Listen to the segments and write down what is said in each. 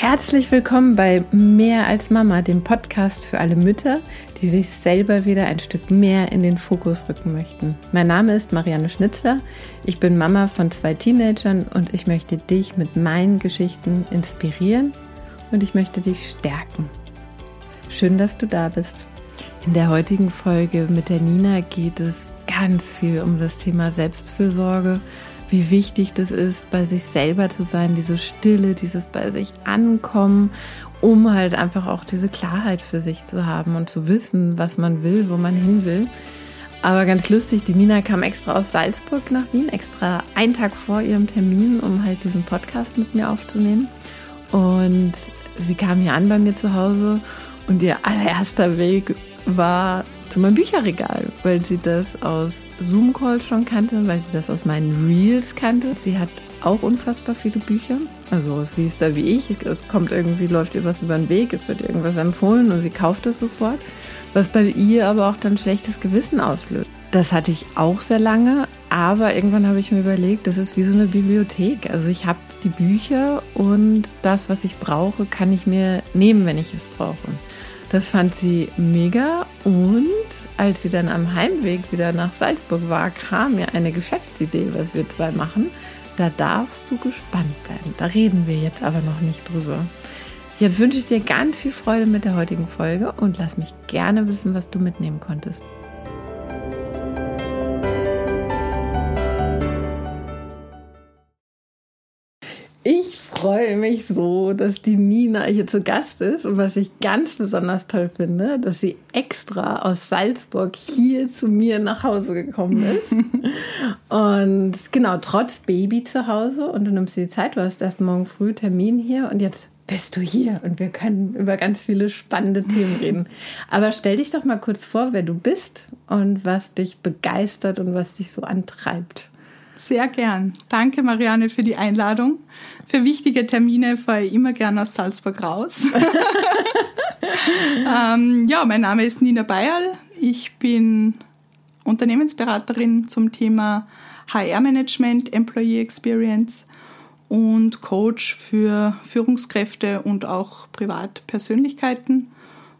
Herzlich willkommen bei Mehr als Mama, dem Podcast für alle Mütter, die sich selber wieder ein Stück mehr in den Fokus rücken möchten. Mein Name ist Marianne Schnitzler, ich bin Mama von zwei Teenagern und ich möchte dich mit meinen Geschichten inspirieren und ich möchte dich stärken. Schön, dass du da bist. In der heutigen Folge mit der Nina geht es ganz viel um das Thema Selbstfürsorge wie wichtig das ist, bei sich selber zu sein, diese Stille, dieses bei sich ankommen, um halt einfach auch diese Klarheit für sich zu haben und zu wissen, was man will, wo man hin will. Aber ganz lustig, die Nina kam extra aus Salzburg nach Wien, extra einen Tag vor ihrem Termin, um halt diesen Podcast mit mir aufzunehmen. Und sie kam hier an bei mir zu Hause und ihr allererster Weg war zu meinem Bücherregal, weil sie das aus Zoom-Call schon kannte, weil sie das aus meinen Reels kannte. Sie hat auch unfassbar viele Bücher. Also sie ist da wie ich. Es kommt irgendwie, läuft ihr was über den Weg, es wird irgendwas empfohlen und sie kauft es sofort. Was bei ihr aber auch dann schlechtes Gewissen auslöst. Das hatte ich auch sehr lange, aber irgendwann habe ich mir überlegt, das ist wie so eine Bibliothek. Also ich habe die Bücher und das, was ich brauche, kann ich mir nehmen, wenn ich es brauche. Das fand sie mega und als sie dann am Heimweg wieder nach Salzburg war, kam mir eine Geschäftsidee, was wir zwei machen. Da darfst du gespannt bleiben. Da reden wir jetzt aber noch nicht drüber. Jetzt wünsche ich dir ganz viel Freude mit der heutigen Folge und lass mich gerne wissen, was du mitnehmen konntest. Mich so, dass die Nina hier zu Gast ist. Und was ich ganz besonders toll finde, dass sie extra aus Salzburg hier zu mir nach Hause gekommen ist. und genau, trotz Baby zu Hause. Und du nimmst dir die Zeit, du hast erst morgen früh Termin hier und jetzt bist du hier und wir können über ganz viele spannende Themen reden. Aber stell dich doch mal kurz vor, wer du bist und was dich begeistert und was dich so antreibt. Sehr gern. Danke, Marianne, für die Einladung. Für wichtige Termine fahre ich immer gern aus Salzburg raus. ähm, ja, mein Name ist Nina Bayerl. Ich bin Unternehmensberaterin zum Thema HR-Management, Employee Experience und Coach für Führungskräfte und auch Privatpersönlichkeiten.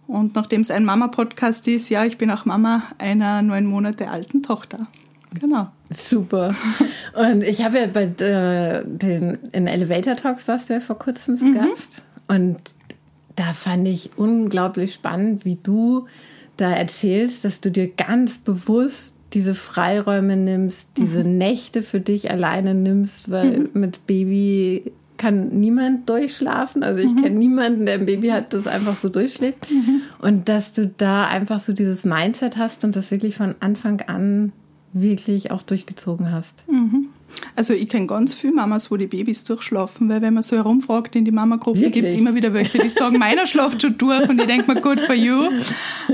Und nachdem es ein Mama-Podcast ist, ja, ich bin auch Mama einer neun Monate alten Tochter. Genau. Super. Und ich habe ja bei äh, den in Elevator Talks warst du ja vor kurzem zu mhm. Gast. Und da fand ich unglaublich spannend, wie du da erzählst, dass du dir ganz bewusst diese Freiräume nimmst, diese mhm. Nächte für dich alleine nimmst, weil mhm. mit Baby kann niemand durchschlafen. Also ich mhm. kenne niemanden, der ein Baby hat, das einfach so durchschläft. Mhm. Und dass du da einfach so dieses Mindset hast und das wirklich von Anfang an wirklich auch durchgezogen hast. Mhm. Also ich kenne ganz viele Mamas, wo die Babys durchschlafen, weil wenn man so herumfragt in die Mama-Gruppe, gibt es immer wieder welche, die sagen, meiner schlaft schon durch und ich denke mir, good for you.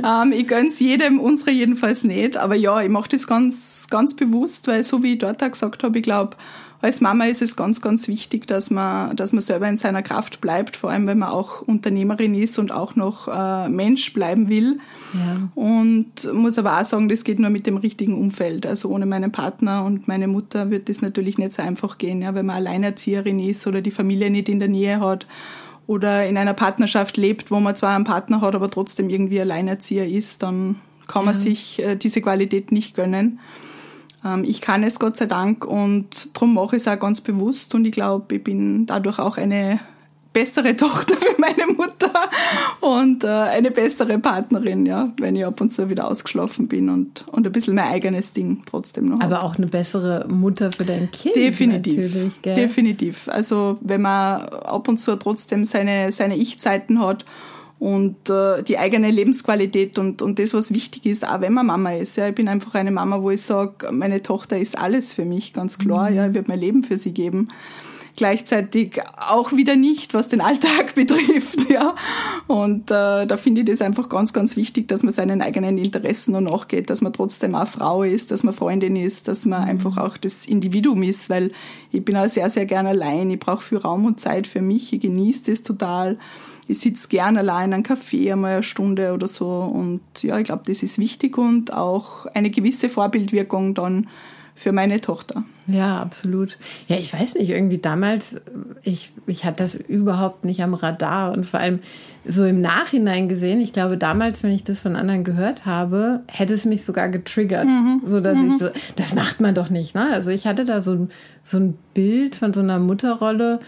Ähm, ich gönne es jedem, unsere jedenfalls nicht. Aber ja, ich mache das ganz, ganz bewusst, weil so wie ich dort auch gesagt habe, ich glaube, als Mama ist es ganz, ganz wichtig, dass man, dass man selber in seiner Kraft bleibt, vor allem wenn man auch Unternehmerin ist und auch noch äh, Mensch bleiben will. Ja. Und muss aber auch sagen, das geht nur mit dem richtigen Umfeld. Also ohne meinen Partner und meine Mutter wird das natürlich nicht so einfach gehen, ja, wenn man Alleinerzieherin ist oder die Familie nicht in der Nähe hat oder in einer Partnerschaft lebt, wo man zwar einen Partner hat, aber trotzdem irgendwie Alleinerzieher ist, dann kann man sich äh, diese Qualität nicht gönnen. Ähm, ich kann es Gott sei Dank und darum mache ich es auch ganz bewusst und ich glaube, ich bin dadurch auch eine bessere Tochter für meine Mutter und äh, eine bessere Partnerin, ja, wenn ich ab und zu wieder ausgeschlafen bin und, und ein bisschen mein eigenes Ding trotzdem noch. Aber auch eine bessere Mutter für dein Kind. Definitiv. Definitiv. Also wenn man ab und zu trotzdem seine, seine Ich-Zeiten hat und äh, die eigene Lebensqualität und, und das, was wichtig ist, auch wenn man Mama ist. Ja, ich bin einfach eine Mama, wo ich sage, meine Tochter ist alles für mich, ganz klar. Mhm. Ja, ich werde mein Leben für sie geben. Gleichzeitig auch wieder nicht, was den Alltag betrifft. Ja. Und äh, da finde ich das einfach ganz, ganz wichtig, dass man seinen eigenen Interessen noch nachgeht, dass man trotzdem auch Frau ist, dass man Freundin ist, dass man mhm. einfach auch das Individuum ist, weil ich bin auch sehr, sehr gern allein. Ich brauche viel Raum und Zeit für mich. Ich genieße das total ich sitze gern allein in einem Café einmal eine Stunde oder so. Und ja, ich glaube, das ist wichtig und auch eine gewisse Vorbildwirkung dann für meine Tochter. Ja, absolut. Ja, ich weiß nicht, irgendwie damals, ich, ich hatte das überhaupt nicht am Radar und vor allem so im Nachhinein gesehen, ich glaube damals, wenn ich das von anderen gehört habe, hätte es mich sogar getriggert, mhm. so dass mhm. ich so, das macht man doch nicht, ne? Also ich hatte da so ein, so ein Bild von so einer Mutterrolle,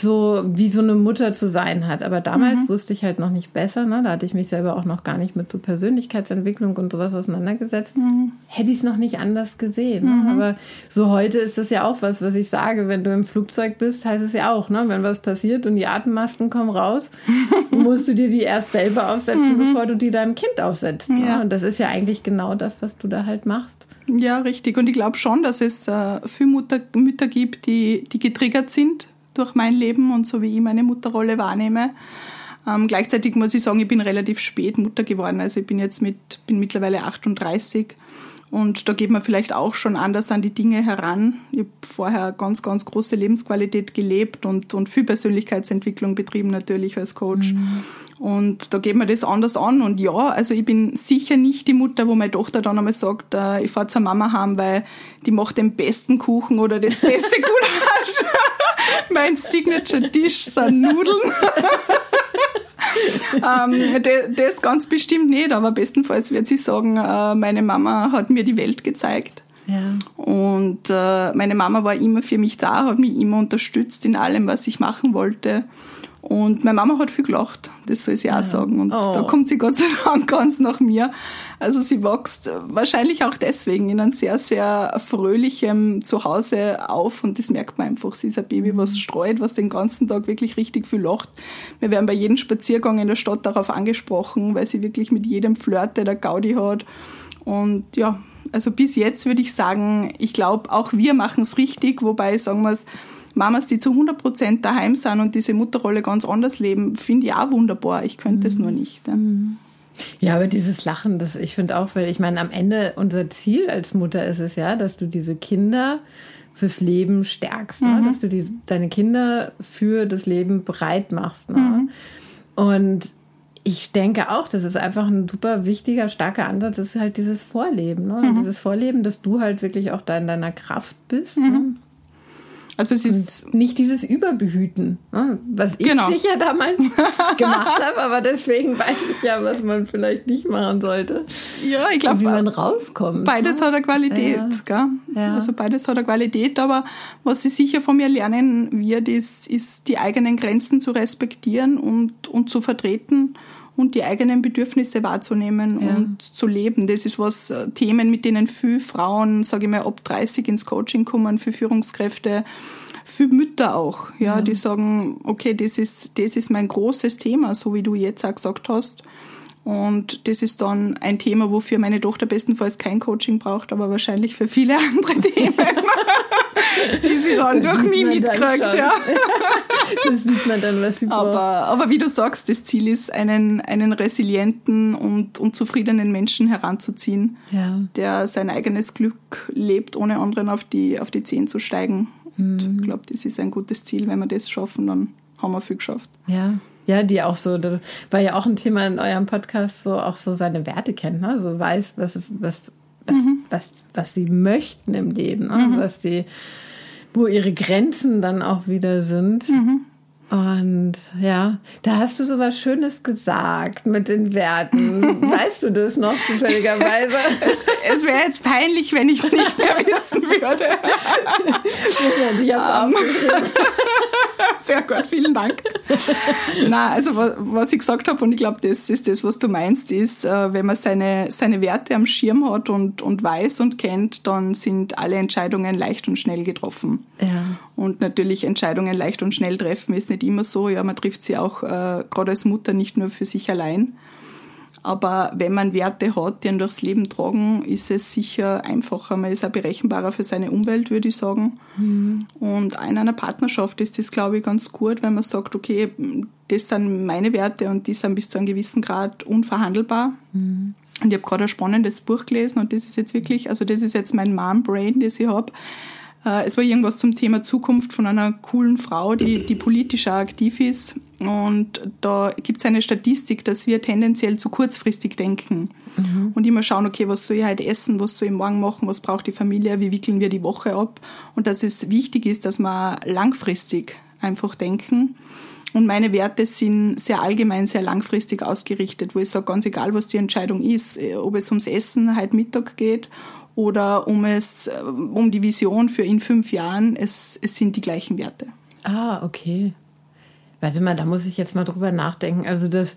so wie so eine Mutter zu sein hat. Aber damals mhm. wusste ich halt noch nicht besser. Ne? Da hatte ich mich selber auch noch gar nicht mit so Persönlichkeitsentwicklung und sowas auseinandergesetzt. Mhm. Hätte ich es noch nicht anders gesehen. Ne? Mhm. Aber so heute ist das ja auch was, was ich sage. Wenn du im Flugzeug bist, heißt es ja auch, ne? wenn was passiert und die Atemmasken kommen raus, musst du dir die erst selber aufsetzen, mhm. bevor du die deinem Kind aufsetzt. Ne? Ja. Und das ist ja eigentlich genau das, was du da halt machst. Ja, richtig. Und ich glaube schon, dass es äh, viele Mutter, Mütter gibt, die, die getriggert sind durch mein Leben und so wie ich meine Mutterrolle wahrnehme. Ähm, gleichzeitig muss ich sagen, ich bin relativ spät Mutter geworden. Also ich bin jetzt mit, bin mittlerweile 38 und da geht man vielleicht auch schon anders an die Dinge heran. Ich habe vorher ganz, ganz große Lebensqualität gelebt und, und viel Persönlichkeitsentwicklung betrieben natürlich als Coach. Mhm. Und da geht man das anders an. Und ja, also ich bin sicher nicht die Mutter, wo meine Tochter dann einmal sagt, äh, ich fahre zur Mama heim, weil die macht den besten Kuchen oder das beste Gulasch. mein Signature-Dish sind Nudeln. ähm, das ganz bestimmt nicht, aber bestenfalls wird sie sagen, äh, meine Mama hat mir die Welt gezeigt. Ja. Und äh, meine Mama war immer für mich da, hat mich immer unterstützt in allem, was ich machen wollte. Und meine Mama hat viel gelacht, das soll sie auch ja. sagen. Und oh. da kommt sie Gott sei Dank ganz nach mir. Also sie wächst wahrscheinlich auch deswegen in einem sehr, sehr fröhlichem Zuhause auf. Und das merkt man einfach. Sie ist ein Baby, was mhm. streut, was den ganzen Tag wirklich richtig viel lacht. Wir werden bei jedem Spaziergang in der Stadt darauf angesprochen, weil sie wirklich mit jedem Flirte der Gaudi hat. Und ja, also bis jetzt würde ich sagen, ich glaube, auch wir machen es richtig, wobei sagen wir es, Mamas, die zu 100 Prozent daheim sind und diese Mutterrolle ganz anders leben, finde ich auch wunderbar. Ich könnte es mhm. nur nicht. Ja. Mhm. Ja, aber dieses Lachen, das ich finde auch, weil ich meine, am Ende unser Ziel als Mutter ist es ja, dass du diese Kinder fürs Leben stärkst, ne? mhm. ne? dass du die, deine Kinder für das Leben bereit machst. Ne? Mhm. Und ich denke auch, das ist einfach ein super wichtiger, starker Ansatz, das ist halt dieses Vorleben. Ne? Mhm. Dieses Vorleben, dass du halt wirklich auch da in deiner Kraft bist. Ne? Also es ist und nicht dieses Überbehüten, ne? was ich genau. sicher damals gemacht habe, aber deswegen weiß ich ja, was man vielleicht nicht machen sollte. Ja, ich glaube, wie man rauskommt. Beides ne? hat eine Qualität, ja. Ja. Also beides hat eine Qualität, aber was sie sicher von mir lernen wird, ist, ist die eigenen Grenzen zu respektieren und, und zu vertreten und die eigenen Bedürfnisse wahrzunehmen ja. und zu leben. Das ist was äh, Themen, mit denen viele Frauen, sage ich mal, ab 30 ins Coaching kommen, für Führungskräfte, für Mütter auch, ja, ja, die sagen, okay, das ist, das ist mein großes Thema, so wie du jetzt auch gesagt hast. Und das ist dann ein Thema, wofür meine Tochter bestenfalls kein Coaching braucht, aber wahrscheinlich für viele andere Themen, die sie dann das durch mich mitkriegt. Ja. Das sieht man dann, was sie braucht. Aber, aber wie du sagst, das Ziel ist, einen, einen resilienten und, und zufriedenen Menschen heranzuziehen, ja. der sein eigenes Glück lebt, ohne anderen auf die, auf die Zehen zu steigen. Mhm. ich glaube, das ist ein gutes Ziel. Wenn wir das schaffen, dann haben wir viel geschafft. Ja, ja, die auch so, das war ja auch ein Thema in eurem Podcast, so auch so seine Werte kennt, ne? so weiß, was ist, was, was, mhm. was, was sie möchten im Leben, ne? Mhm. was die, wo ihre Grenzen dann auch wieder sind. Mhm. Und ja, da hast du so was Schönes gesagt mit den Werten. weißt du das noch zufälligerweise? es, es wäre jetzt peinlich, wenn ich es nicht mehr wissen würde. ich habe es um. Sehr gut, vielen Dank. Na, also was ich gesagt habe, und ich glaube, das ist das, was du meinst, ist, äh, wenn man seine, seine Werte am Schirm hat und, und weiß und kennt, dann sind alle Entscheidungen leicht und schnell getroffen. Ja. Und natürlich Entscheidungen leicht und schnell treffen ist nicht immer so. Ja, man trifft sie auch äh, gerade als Mutter nicht nur für sich allein. Aber wenn man Werte hat, die ihn durchs Leben tragen, ist es sicher einfacher. Man ist auch berechenbarer für seine Umwelt, würde ich sagen. Mhm. Und in einer Partnerschaft ist das, glaube ich, ganz gut, wenn man sagt, okay, das sind meine Werte und die sind bis zu einem gewissen Grad unverhandelbar. Mhm. Und ich habe gerade ein spannendes Buch gelesen und das ist jetzt wirklich, also das ist jetzt mein Mom-Brain, das ich habe Äh, es war irgendwas zum Thema Zukunft von einer coolen Frau, die, die politisch aktiv ist. Und da gibt es eine Statistik, dass wir tendenziell zu kurzfristig denken mhm. und immer schauen, okay, was soll ich heute essen, was soll ich morgen machen, was braucht die Familie, wie wickeln wir die Woche ab. Und dass es wichtig ist, dass wir langfristig einfach denken. Und meine Werte sind sehr allgemein, sehr langfristig ausgerichtet, wo ich sage, ganz egal, was die Entscheidung ist, äh, ob es ums Essen heute Mittag geht oder um es, äh, um die Vision für in fünf Jahren, es, es sind die gleichen Werte. Ah, okay. Warte mal, da muss ich jetzt mal drüber nachdenken. Also das,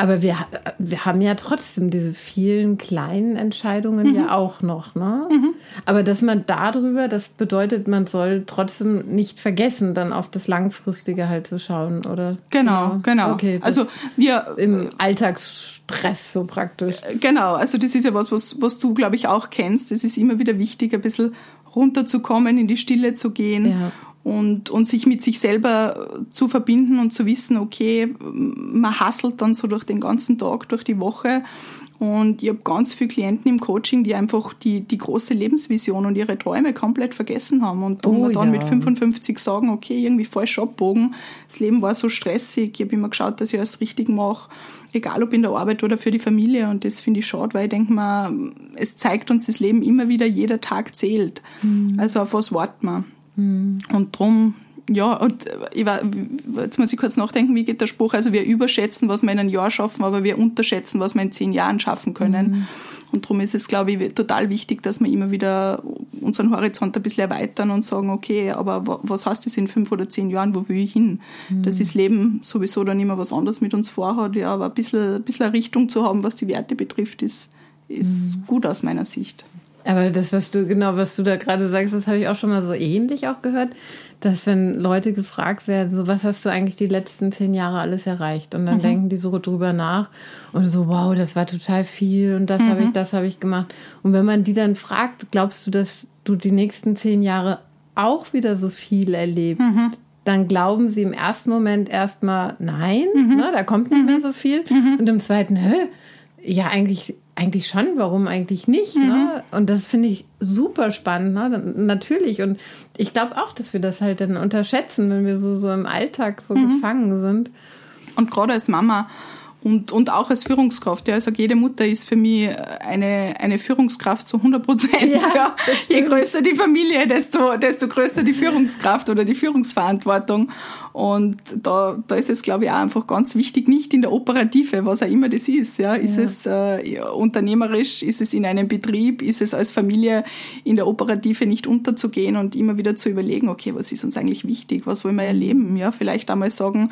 aber wir, wir haben ja trotzdem diese vielen kleinen Entscheidungen mhm. ja auch noch, ne? Mhm. Aber dass man darüber, das bedeutet, man soll trotzdem nicht vergessen, dann auf das Langfristige halt zu schauen, oder? Genau, genau. genau. Okay, also wir im Alltagsstress so praktisch. Äh, genau, also das ist ja was, was, was du, glaube ich, auch kennst. Es ist immer wieder wichtig, ein bisschen runterzukommen, in die Stille zu gehen. Ja und, und sich mit sich selber zu verbinden und zu wissen, okay, man hasselt dann so durch den ganzen Tag, durch die Woche. Und ich habe ganz viele Klienten im Coaching, die einfach die, die große Lebensvision und ihre Träume komplett vergessen haben. Und oh, dann ja. mit 55 sagen, okay, irgendwie falsch abbogen. Das Leben war so stressig. Ich habe immer geschaut, dass ich alles richtig mache. Egal ob in der Arbeit oder für die Familie. Und das finde ich schade, weil ich denke mal, es zeigt uns das Leben immer wieder, jeder Tag zählt. Mhm. Also auf was warten wir? Mhm. Und drum, ja, und ich war, jetzt muss ich kurz nachdenken, wie geht der Spruch? Also wir überschätzen, was wir in einem Jahr schaffen, aber wir unterschätzen, was wir in zehn Jahren schaffen können. Mhm. Und darum ist es, glaube ich, total wichtig, dass wir immer wieder unseren Horizont ein bisschen erweitern und sagen, okay, aber was heißt das in fünf oder zehn Jahren, wo will ich hin? Mhm. Dass das Leben sowieso dann immer was anderes mit uns vorhat, ja, aber ein bisschen, ein bisschen eine Richtung zu haben, was die Werte betrifft, ist, ist mhm. gut aus meiner Sicht. Aber das, was du, genau, was du da gerade sagst, das habe ich auch schon mal so ähnlich auch gehört, dass wenn Leute gefragt werden, so, was hast du eigentlich die letzten zehn Jahre alles erreicht? Und dann mhm. denken die so drüber nach und so, wow, das war total viel und das mhm. habe ich, das habe ich gemacht. Und wenn man die dann fragt, glaubst du, dass du die nächsten zehn Jahre auch wieder so viel erlebst? Mhm. Dann glauben sie im ersten Moment erstmal, nein, mhm. ne, da kommt nicht mehr mhm. so viel. Mhm. Und im zweiten, hä? Ja, eigentlich eigentlich schon, warum eigentlich nicht? Ne? Mhm. Ne? Und das finde ich super spannend, ne? natürlich. Und ich glaube auch, dass wir das halt dann unterschätzen, wenn wir so, so im Alltag so mhm. gefangen sind. Und gerade als Mama und, und auch als Führungskraft. Ja, also jede Mutter ist für mich eine, eine Führungskraft zu 100 Prozent. Ja, ja. Je größer die Familie, desto, desto größer die Führungskraft oder die Führungsverantwortung. Und da, da ist es, glaube ich, auch einfach ganz wichtig, nicht in der Operative, was auch immer das ist. Ja, ist ja. es äh, unternehmerisch, ist es in einem Betrieb, ist es als Familie in der Operative nicht unterzugehen und immer wieder zu überlegen, okay, was ist uns eigentlich wichtig, was wollen wir erleben? Ja, vielleicht einmal sagen,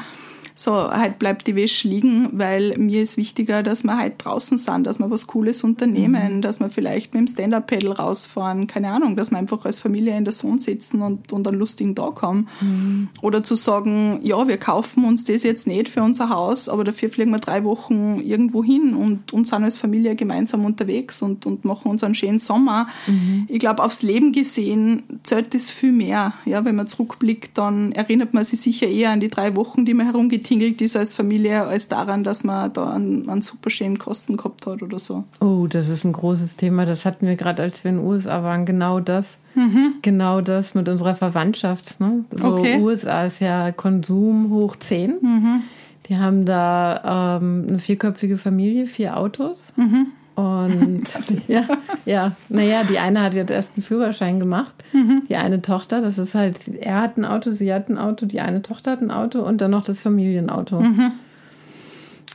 so, halt bleibt die Wäsche liegen, weil mir ist wichtiger, dass wir halt draußen sind, dass wir was Cooles unternehmen, mhm. dass wir vielleicht mit dem Stand-Up-Pedal rausfahren, keine Ahnung, dass wir einfach als Familie in der Sonne sitzen und, und einen lustigen Tag haben. Mhm. Oder zu sagen, ja, wir kaufen uns das jetzt nicht für unser Haus, aber dafür fliegen wir drei Wochen irgendwo hin und, und sind als Familie gemeinsam unterwegs und, und machen uns einen schönen Sommer. Mhm. Ich glaube, aufs Leben gesehen zählt das viel mehr. Ja, wenn man zurückblickt, dann erinnert man sich sicher eher an die drei Wochen, die man herumgeht getingelt ist als Familie, als daran, dass man da einen, einen super schönen Kosten gehabt hat oder so. Oh, das ist ein großes Thema. Das hatten wir gerade, als wir in den USA waren, genau das. Mhm. Genau das mit unserer Verwandtschaft. Ne? So okay. USA ist ja Konsum hoch 10. Mhm. Die haben da ähm, eine vierköpfige Familie, vier Autos. Mhm. Und ja, ja, naja, die eine hat jetzt erst einen Führerschein gemacht. Mhm. Die eine Tochter, das ist halt, er hat ein Auto, sie hat ein Auto, die eine Tochter hat ein Auto und dann noch das Familienauto. Mhm.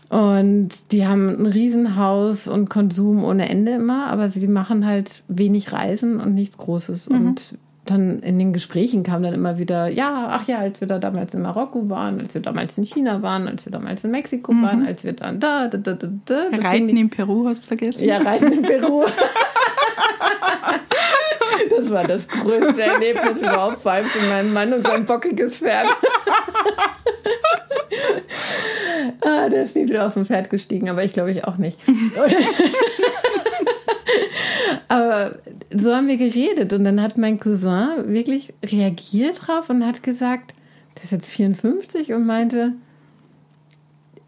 Und die haben ein Riesenhaus und Konsum ohne Ende immer, aber sie machen halt wenig Reisen und nichts Großes. Mhm. Und dann in den Gesprächen kam dann immer wieder, ja, ach ja, als wir da damals in Marokko waren, als wir damals in China waren, als wir damals in Mexiko mhm. waren, als wir dann da, da, da, da. da. Reiten in Peru hast du vergessen? Ja, Reiten in Peru. das war das größte Erlebnis überhaupt, vor allem für meinen Mann und sein bockiges Pferd. ah, der ist nie wieder auf dem Pferd gestiegen, aber ich glaube ich auch nicht. Aber so haben wir geredet und dann hat mein Cousin wirklich reagiert drauf und hat gesagt, der ist jetzt 54 und meinte,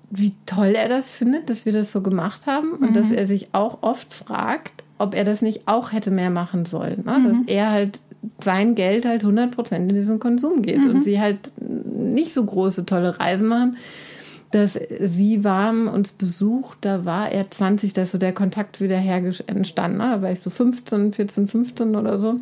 wie toll er das findet, dass wir das so gemacht haben und mhm. dass er sich auch oft fragt, ob er das nicht auch hätte mehr machen sollen. Ne? Mhm. Dass er halt sein Geld halt 100% in diesen Konsum geht mhm. und sie halt nicht so große, tolle Reisen machen. Dass sie war uns besucht, da war er 20, da ist so der Kontakt wieder entstanden. Ne? Da war ich so 15, 14, 15 oder so.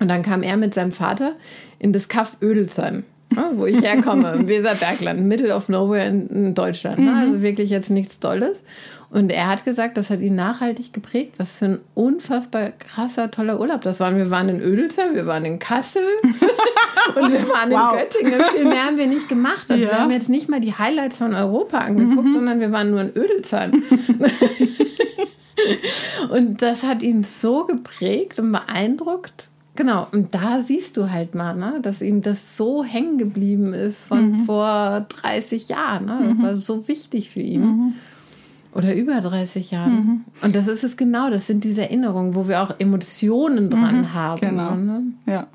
Und dann kam er mit seinem Vater in das Kaff Ödelsheim. Ne, wo ich herkomme, im Weserbergland, Middle of Nowhere in, Deutschland. Ne? Also mhm. wirklich jetzt nichts Tolles. Und er hat gesagt, das hat ihn nachhaltig geprägt. Was für ein unfassbar krasser, toller Urlaub das war. Wir waren in Ödelsheim, wir waren in Kassel und wir waren wow. in Göttingen. Viel mehr haben wir nicht gemacht. Also ja. Wir haben jetzt nicht mal die Highlights von Europa angeguckt, mhm. sondern wir waren nur in Ödelsheim. und das hat ihn so geprägt und beeindruckt. Genau, und da siehst du halt mal, ne, dass ihm das so hängen geblieben ist von mhm. vor 30 Jahren. Ne? Das mhm. war so wichtig für ihn. Oder über 30 Jahren. Mhm. Und das ist es genau, das sind diese Erinnerungen, wo wir auch Emotionen dran mhm, haben. Genau. Ne? Ja.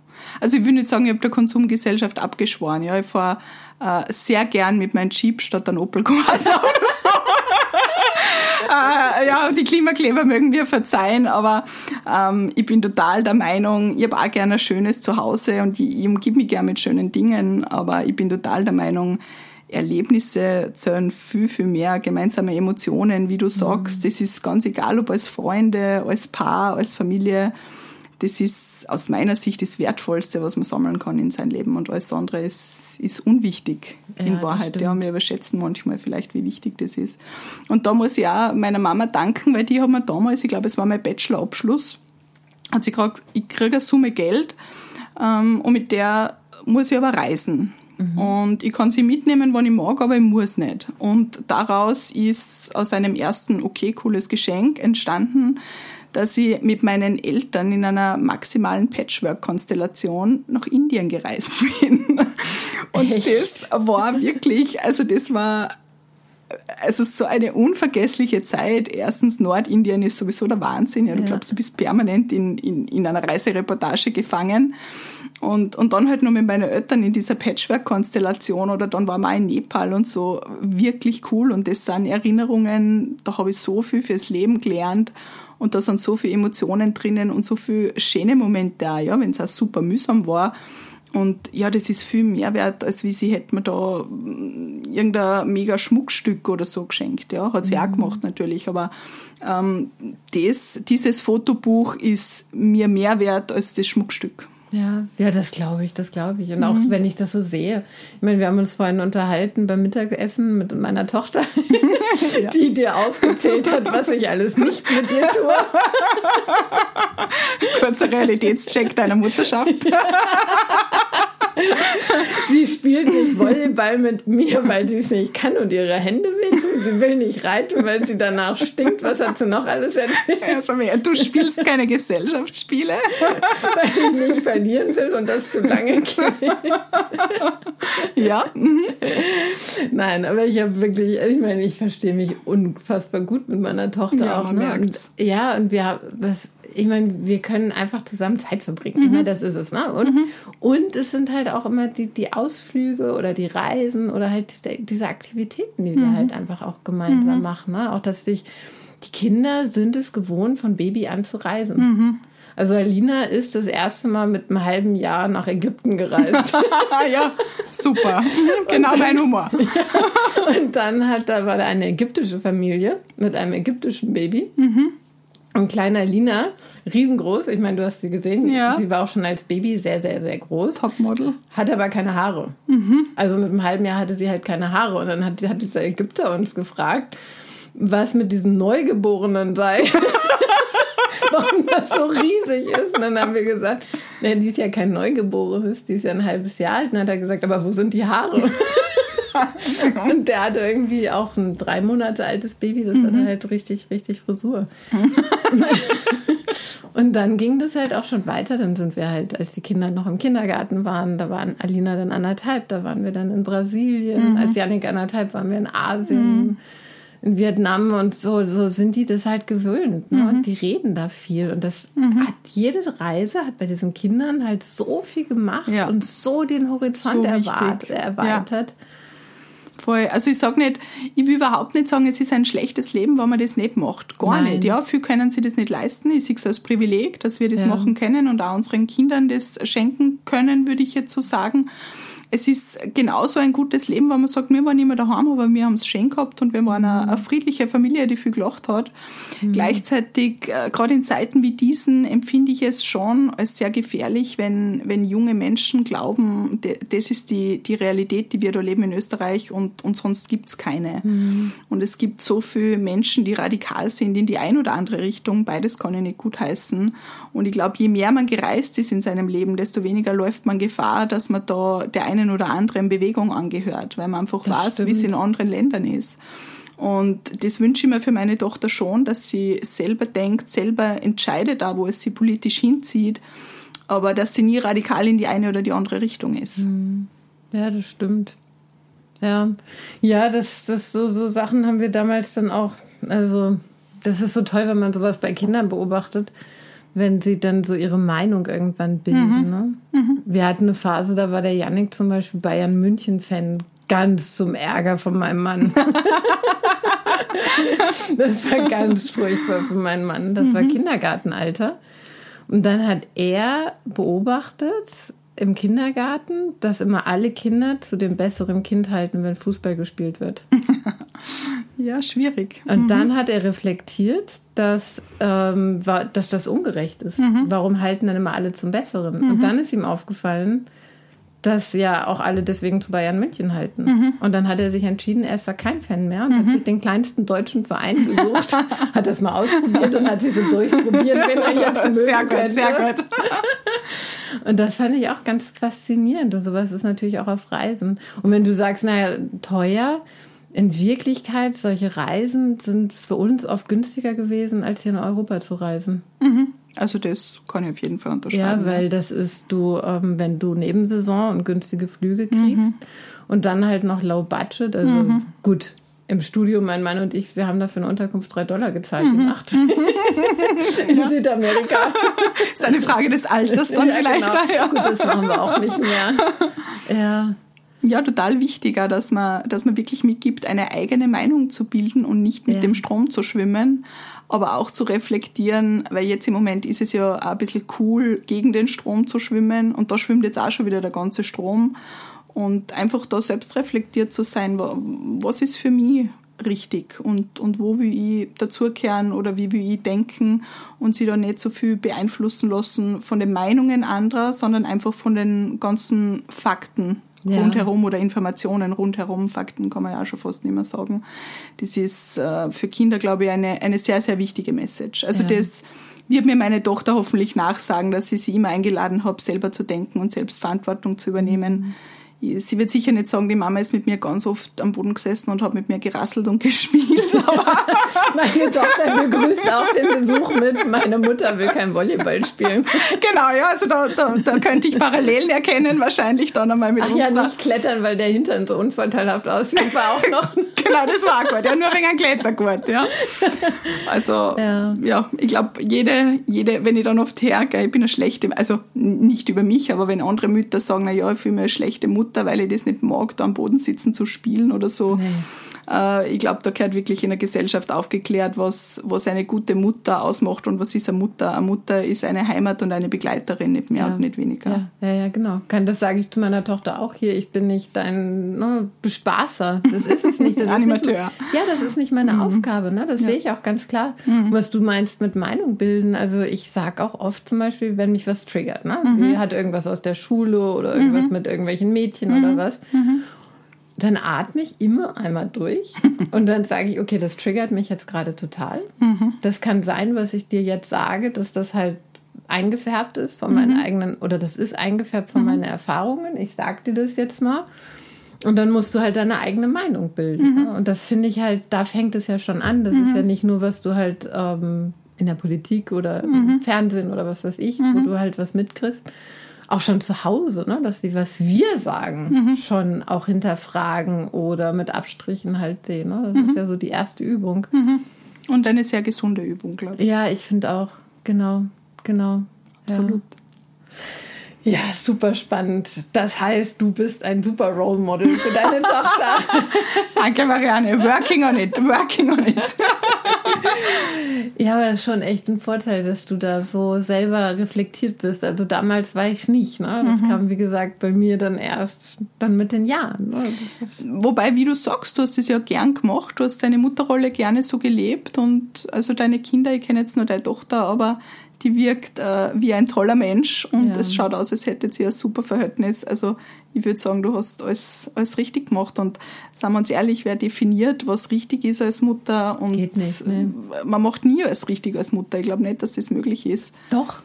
Also ich will nicht sagen, ich habe der Konsumgesellschaft abgeschworen. Ja, ich fahre äh, sehr gern mit meinem Jeep statt einem Opel Corsa oder so. äh, ja, die Klimakleber mögen mir verzeihen, aber ähm, ich bin total der Meinung, ich habe auch gerne ein schönes Zuhause und ich, ich umgebe mich gerne mit schönen Dingen, aber ich bin total der Meinung, Erlebnisse zählen viel, viel mehr, gemeinsame Emotionen, wie du sagst. Mhm. Das ist ganz egal, ob als Freunde, als Paar, als Familie. Das ist aus meiner Sicht das Wertvollste, was man sammeln kann in sein Leben. Und alles andere ist, ist unwichtig ja, in Wahrheit. Ja, wir überschätzen manchmal vielleicht, wie wichtig das ist. Und da muss ich auch meiner Mama danken, weil die hat mir damals, ich glaube, es war mein Bachelorabschluss, hat sie gesagt, ich kriege eine Summe Geld ähm, und mit der muss ich aber reisen. Mhm. Und ich kann sie mitnehmen, wann ich mag, aber ich muss nicht. Und daraus ist aus einem ersten okay, cooles Geschenk entstanden, dass ich mit meinen Eltern in einer maximalen Patchwork-Konstellation nach Indien gereist bin. Und Echt? das war wirklich, also das war also so eine unvergessliche Zeit. Erstens, Nordindien ist sowieso der Wahnsinn. Ja, du ja. glaubst, du bist permanent in, in, in einer Reisereportage gefangen. Und, und dann halt nur mit meinen Eltern in dieser Patchwork-Konstellation oder dann waren wir auch in Nepal und so wirklich cool. Und das sind Erinnerungen, da habe ich so viel fürs Leben gelernt. Und da sind so viele Emotionen drinnen und so viele schöne Momente auch, ja, wenn es auch super mühsam war. Und ja, das ist viel mehr wert, als wie sie hätte mir da mm, irgendein mega Schmuckstück oder so geschenkt. Ja, hat sie mhm. auch gemacht natürlich. Aber ähm, das, dieses Fotobuch ist mir mehr wert als das Schmuckstück. Ja, ja, das glaube ich, das glaube ich. Und auch mhm. wenn ich das so sehe. Ich meine, wir haben uns vorhin unterhalten beim Mittagessen mit meiner Tochter, ja. die dir aufgezählt hat, was ich alles nicht mit dir tue. Kurzer Realitätscheck deiner Mutterschaft. sie spielt nicht Volleyball mit mir, weil sie es nicht kann und ihre Hände wehtun. Sie will nicht reiten, weil sie danach stinkt. Was hat sie noch alles erzählt? Ja, du spielst keine Gesellschaftsspiele. weil ich nicht verlieren will und das zu lange geht. ja. Mhm. Nein, aber ich habe wirklich, ich meine, ich verstehe mich unfassbar gut mit meiner Tochter ja, auch. Ne? Und, ja, und wir, was, ich meine, wir können einfach zusammen Zeit verbringen. Mhm. Ich meine, das ist es. Ne? Und, mhm. und es sind halt auch immer die, die Ausflüge oder die Reisen oder halt diese, diese Aktivitäten, die mhm. wir halt einfach auch gemeinsam mhm. machen. Ne? Auch, dass sich die Kinder sind es gewohnt, von Baby an zu reisen. Mhm. Also Alina ist das erste Mal mit einem halben Jahr nach Ägypten gereist. ja, super. genau dann, mein Humor. ja, und dann hat, da war da eine ägyptische Familie mit einem ägyptischen Baby. Mhm. Und kleiner Lina, riesengroß, ich meine, du hast sie gesehen, ja. sie war auch schon als Baby sehr, sehr, sehr groß. Topmodel. Hat aber keine Haare. Mhm. Also mit einem halben Jahr hatte sie halt keine Haare. Und dann hat, hat dieser Ägypter uns gefragt, was mit diesem Neugeborenen sei. Warum das so riesig ist. Und dann haben wir gesagt, nee, die ist ja kein Neugeborenes, die ist ja ein halbes Jahr alt. Und dann hat er gesagt, aber wo sind die Haare? und der hatte irgendwie auch ein drei Monate altes Baby, das mhm. hatte halt richtig, richtig Frisur. und dann ging das halt auch schon weiter. Dann sind wir halt, als die Kinder noch im Kindergarten waren, da waren Alina dann anderthalb, da waren wir dann in Brasilien. Mhm. Als Janik anderthalb waren wir in Asien. Mhm in Vietnam und so, so sind die das halt gewöhnt. Ne? Mhm. Und die reden da viel. Und das mhm. hat jede Reise hat bei diesen Kindern halt so viel gemacht ja. und so den Horizont so erwart, erweitert. Ja. Voll. Also ich sage nicht, ich will überhaupt nicht sagen, es ist ein schlechtes Leben, wenn man das nicht macht. Gar Nein. nicht. Ja, viele können sich das nicht leisten. Ich sehe es als Privileg, dass wir das ja. machen können und auch unseren Kindern das schenken können, würde ich jetzt so sagen es ist genauso ein gutes Leben, wenn man sagt, wir waren immer daheim, aber wir haben es schön gehabt und wir waren eine, eine friedliche Familie, die viel gelacht hat. Mhm. Gleichzeitig, äh, gerade in Zeiten wie diesen, empfinde ich es schon als sehr gefährlich, wenn, wenn junge Menschen glauben, das ist die, die Realität, die wir da leben in Österreich und, und sonst gibt es keine. Mhm. Und es gibt so viele Menschen, die radikal sind in die eine oder andere Richtung. Beides kann ich nicht gut heißen. Und ich glaube, je mehr man gereist ist in seinem Leben, desto weniger läuft man Gefahr, dass man da der einen oder anderen Bewegung angehört, weil man einfach das weiß, wie es in anderen Ländern ist. Und das wünsche ich mir für meine Tochter schon, dass sie selber denkt, selber entscheidet da, wo es sie politisch hinzieht, aber dass sie nie radikal in die eine oder die andere Richtung ist. Hm. Ja, das stimmt. Ja, ja, das, das so, so Sachen haben wir damals dann auch. Also, das ist so toll, wenn man sowas bei Kindern beobachtet wenn sie dann so ihre Meinung irgendwann bilden. Mhm. Ne? Mhm. Wir hatten eine Phase, da war der Yannick zum Beispiel Bayern München-Fan, ganz zum Ärger von meinem Mann. das war ganz furchtbar für meinen Mann. Das mhm. war Kindergartenalter. Und dann hat er beobachtet im Kindergarten, dass immer alle Kinder zu dem besseren Kind halten, wenn Fußball gespielt wird. Ja, schwierig. Und mhm. dann hat er reflektiert, dass, ähm, dass das ungerecht ist. Mhm. Warum halten dann immer alle zum Besseren? Mhm. Und dann ist ihm aufgefallen, dass ja auch alle deswegen zu Bayern München halten. Mhm. Und dann hat er sich entschieden, er ist da kein Fan mehr und hat mhm. sich den kleinsten deutschen Verein gesucht, hat das mal ausprobiert und hat sich so durchprobiert, wenn er jetzt mögen Sehr gut, könnte. sehr gut. Und das fand ich auch ganz faszinierend. Und sowas ist natürlich auch auf Reisen. Und wenn du sagst, naja, teuer, in Wirklichkeit, solche Reisen sind für uns oft günstiger gewesen, als hier in Europa zu reisen. Mhm. Also das kann ich auf jeden Fall unterschreiben. Ja, weil das ist du, ähm, wenn du Nebensaison und günstige Flüge kriegst mhm. und dann halt noch Low Budget, also mhm. gut. Im Studio, mein Mann und ich, wir haben dafür eine Unterkunft drei Dollar gezahlt mhm. die Nacht. in ja. Südamerika. Das ist eine Frage des Alters dann ja, vielleicht. Genau. Ja. Gut, das machen wir auch nicht mehr. Ja. Ja, total wichtiger, dass man, dass man wirklich mitgibt, eine eigene Meinung zu bilden und nicht mit ja. dem Strom zu schwimmen, aber auch zu reflektieren, weil jetzt im Moment ist es ja auch ein bisschen cool, gegen den Strom zu schwimmen und da schwimmt jetzt auch schon wieder der ganze Strom und einfach da selbst reflektiert zu sein, was ist für mich richtig und, und wo will ich dazukehren oder wie will ich denken und sie da nicht so viel beeinflussen lassen von den Meinungen anderer, sondern einfach von den ganzen Fakten, ja. rundherum oder Informationen rundherum, Fakten kann man ja auch schon fast nicht mehr sagen. Das ist äh, für Kinder, glaube ich, eine, eine sehr, sehr wichtige Message. Also ja. das wird mir meine Tochter hoffentlich nachsagen, dass ich sie immer eingeladen habe, selber zu denken und selbst Verantwortung zu übernehmen. Mhm sie wird sicher nicht sagen, die Mama ist mit mir ganz oft am Boden gesessen und hat mit mir gerasselt und gespielt. Meine Tochter begrüßt auch den Besuch mit, meine Mutter will kein Volleyball spielen. Genau, ja, also da, da, da könnte ich Parallelen erkennen, wahrscheinlich dann einmal mit Ach uns. ja, nicht klettern, weil der Hintern so unvorteilhaft aussieht, war auch noch. genau, das war gut, ja, nur wegen einem Klettergurt, ja. Also, ja, ja ich glaube, jede, jede, wenn ich dann oft hergehe, ich bin eine schlechte, also nicht über mich, aber wenn andere Mütter sagen, na ja, ich fühle mich eine schlechte Mutter, Mutter, weil ich das nicht mag, da am Boden sitzen zu spielen oder so. Nee. Äh, ich glaube, da gehört wirklich in der Gesellschaft aufgeklärt, was, was eine gute Mutter ausmacht und was ist eine Mutter. Eine Mutter ist eine Heimat und eine Begleiterin, nicht mehr ja. und nicht weniger. Ja, ja, ja, genau. das sage ich zu meiner Tochter auch hier. Ich bin nicht dein ne, Bespaßer. Das ist es nicht. Das Animateur. Nicht, ja, das ist nicht meine mhm. Aufgabe. Ne? Das ja. sehe ich auch ganz klar. Mhm. Was du meinst mit Meinung bilden. Also ich sage auch oft zum Beispiel, wenn mich was triggert. Ne? Mhm. Sie hat irgendwas aus der Schule oder irgendwas mhm. mit irgendwelchen Mädchen oder mhm. was. Dann atme ich immer einmal durch und dann sage ich, okay, das triggert mich jetzt gerade total. Mhm. Das kann sein, was ich dir jetzt sage, dass das halt eingefärbt ist von meinen mhm. eigenen, oder das ist eingefärbt von mhm. meinen Erfahrungen. Ich sage dir das jetzt mal. Und dann musst du halt deine eigene Meinung bilden. Mhm. Ne? Und das finde ich halt, da fängt es ja schon an. Das ist mhm. ja nicht nur, was du halt ähm, in der Politik oder im. Fernsehen oder was weiß ich, wo du halt was mitkriegst, auch schon zu Hause, ne? dass sie, was wir sagen, mhm. schon auch hinterfragen oder mit Abstrichen halt sehen. Ne? Das mhm. ist ja so die erste Übung. Mhm. Und eine sehr gesunde Übung, glaube ich. Ja, ich finde auch. Genau, genau. Absolut. Ja, super spannend. Das heißt, du bist ein super Role Model für deine Tochter. Danke, Marianne. Working on it. Working on it. ja, aber schon echt ein Vorteil, dass du da so selber reflektiert bist. Also damals war ich es nicht. Ne? Das mhm. kam, wie gesagt, bei mir dann erst dann mit den Jahren. Ne? Wobei, wie du sagst, du hast es ja gern gemacht. Du hast deine Mutterrolle gerne so gelebt. Und also deine Kinder, ich kenne jetzt nur deine Tochter, aber die wirkt äh, wie ein toller Mensch und ja. es schaut aus, als hätte sie ein super Verhältnis. Also ich würde sagen, du hast alles, alles richtig gemacht und sagen wir uns ehrlich, wer definiert, was richtig ist als Mutter und Geht nicht, ne? man macht nie alles richtig als Mutter. Ich glaube nicht, dass das möglich ist. Doch.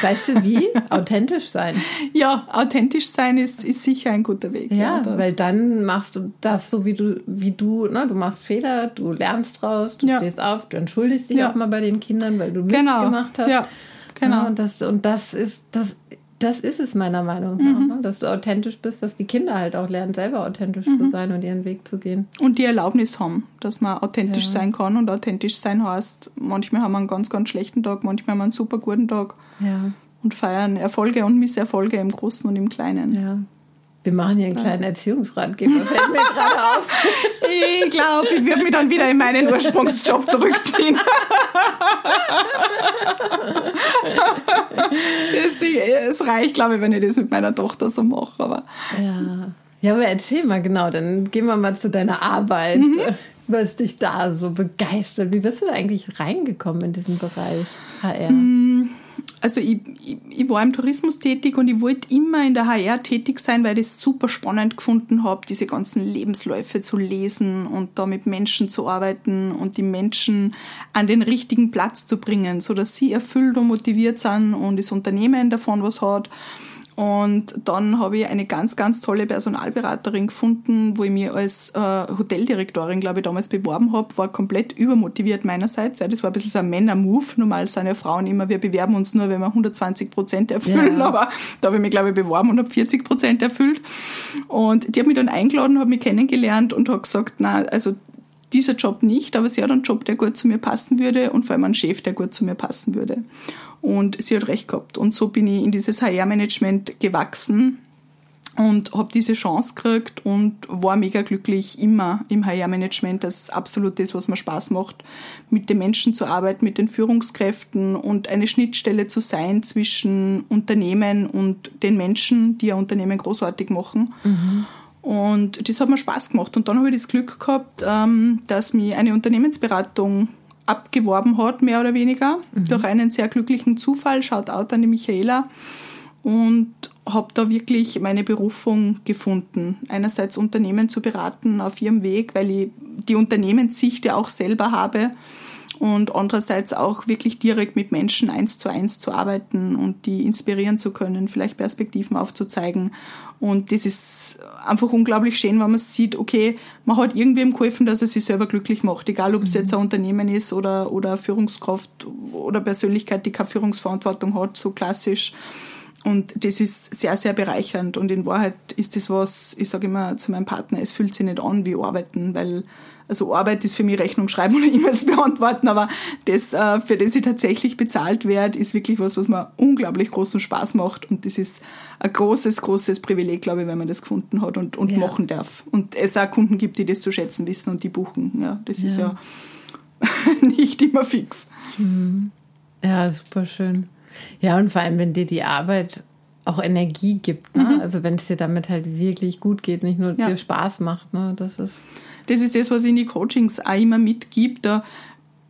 Weißt du wie? authentisch sein. Ja, authentisch sein ist, ist sicher ein guter Weg. Ja, ja weil dann machst du das so, wie du, wie du, ne, du machst Fehler, du lernst draus, du ja. stehst auf, du entschuldigst dich ja. auch mal bei den Kindern, weil du Mist genau. gemacht hast. Ja, genau. und das, und das ist, das das ist es meiner Meinung nach, mhm. Ne? dass du authentisch bist, dass die Kinder halt auch lernen, selber authentisch mhm. zu sein und ihren Weg zu gehen. Und die Erlaubnis haben, dass man authentisch ja. sein kann und authentisch sein heißt, manchmal haben wir einen ganz, ganz schlechten Tag, manchmal haben wir einen super guten Tag ja. und feiern Erfolge und Misserfolge im Großen und im Kleinen. Ja. Wir machen hier einen kleinen Erziehungsratgeber, fällt mir gerade auf. Ich glaube, ich würde mich dann wieder in meinen Ursprungsjob zurückziehen. Es reicht, glaube ich, wenn ich das mit meiner Tochter so mache. Aber ja. ja, aber erzähl mal genau, dann gehen wir mal zu deiner Arbeit. Mhm. Was dich da so begeistert? Wie bist du da eigentlich reingekommen in diesen Bereich HR? Mhm also ich, ich, ich, war im Tourismus tätig und ich wollte immer in der HR tätig sein, weil ich es super spannend gefunden habe, diese ganzen Lebensläufe zu lesen und da mit Menschen zu arbeiten und die Menschen an den richtigen Platz zu bringen, sodass sie erfüllt und motiviert sind und das Unternehmen davon was hat. Und dann habe ich eine ganz, ganz tolle Personalberaterin gefunden, wo ich mir als äh, Hoteldirektorin, glaube ich, damals beworben habe. War komplett übermotiviert meinerseits. Ja, das war ein bisschen so ein Männer-Move. Normal sind ja Frauen immer, wir bewerben uns nur, wenn wir 120 Prozent erfüllen. Ja. Aber da habe ich mich, glaube ich, beworben und habe 40 Prozent erfüllt. Und die hat mich dann eingeladen, hat mich kennengelernt und hat gesagt, na, also dieser Job nicht, aber sie hat einen Job, der gut zu mir passen würde und vor allem einen Chef, der gut zu mir passen würde. Und sie hat recht gehabt. Und so bin ich in dieses HR-Management gewachsen und habe diese Chance gekriegt und war mega glücklich immer im HR-Management. Das ist absolut das, was mir Spaß macht, mit den Menschen zu arbeiten, mit den Führungskräften und eine Schnittstelle zu sein zwischen Unternehmen und den Menschen, die ein Unternehmen großartig machen. Mhm. Und das hat mir Spaß gemacht. Und dann habe ich das Glück gehabt, ähm, dass mir eine Unternehmensberatung abgeworben hat, mehr oder weniger, mhm. durch einen sehr glücklichen Zufall. Schaut out an die Michaela. Und habe da wirklich meine Berufung gefunden. Einerseits Unternehmen zu beraten auf ihrem Weg, weil ich die Unternehmenssicht ja auch selber habe und andererseits auch wirklich direkt mit Menschen eins zu eins zu arbeiten und die inspirieren zu können, vielleicht Perspektiven aufzuzeigen. Und das ist einfach unglaublich schön, wenn man sieht, okay, man hat irgendwem geholfen, dass er sich selber glücklich macht, egal ob es mhm. jetzt ein Unternehmen ist oder, oder Führungskraft oder Persönlichkeit, die keine Führungsverantwortung hat, so klassisch. Und das ist sehr, sehr bereichernd. Und in Wahrheit ist das was, ich sage immer zu meinem Partner, es fühlt sich nicht an wie Arbeiten, weil also Arbeit ist für mich Rechnung schreiben oder E-Mails beantworten, aber das, äh, für das ich tatsächlich bezahlt werde, ist wirklich was, was mir unglaublich großen Spaß macht. Und das ist ein großes, großes Privileg, glaube ich, wenn man das gefunden hat und, und ja. machen darf. Und es auch Kunden gibt, die das zu schätzen wissen und die buchen. Ja, das ja. ist ja nicht immer fix. Mhm. Ja, super schön. Ja, und vor allem, wenn dir die Arbeit auch Energie gibt, ne? Mhm. also wenn es dir damit halt wirklich gut geht, nicht nur ja. dir Spaß macht, ne? das ist das ist das, was ich in die Coachings auch immer mitgebe. Da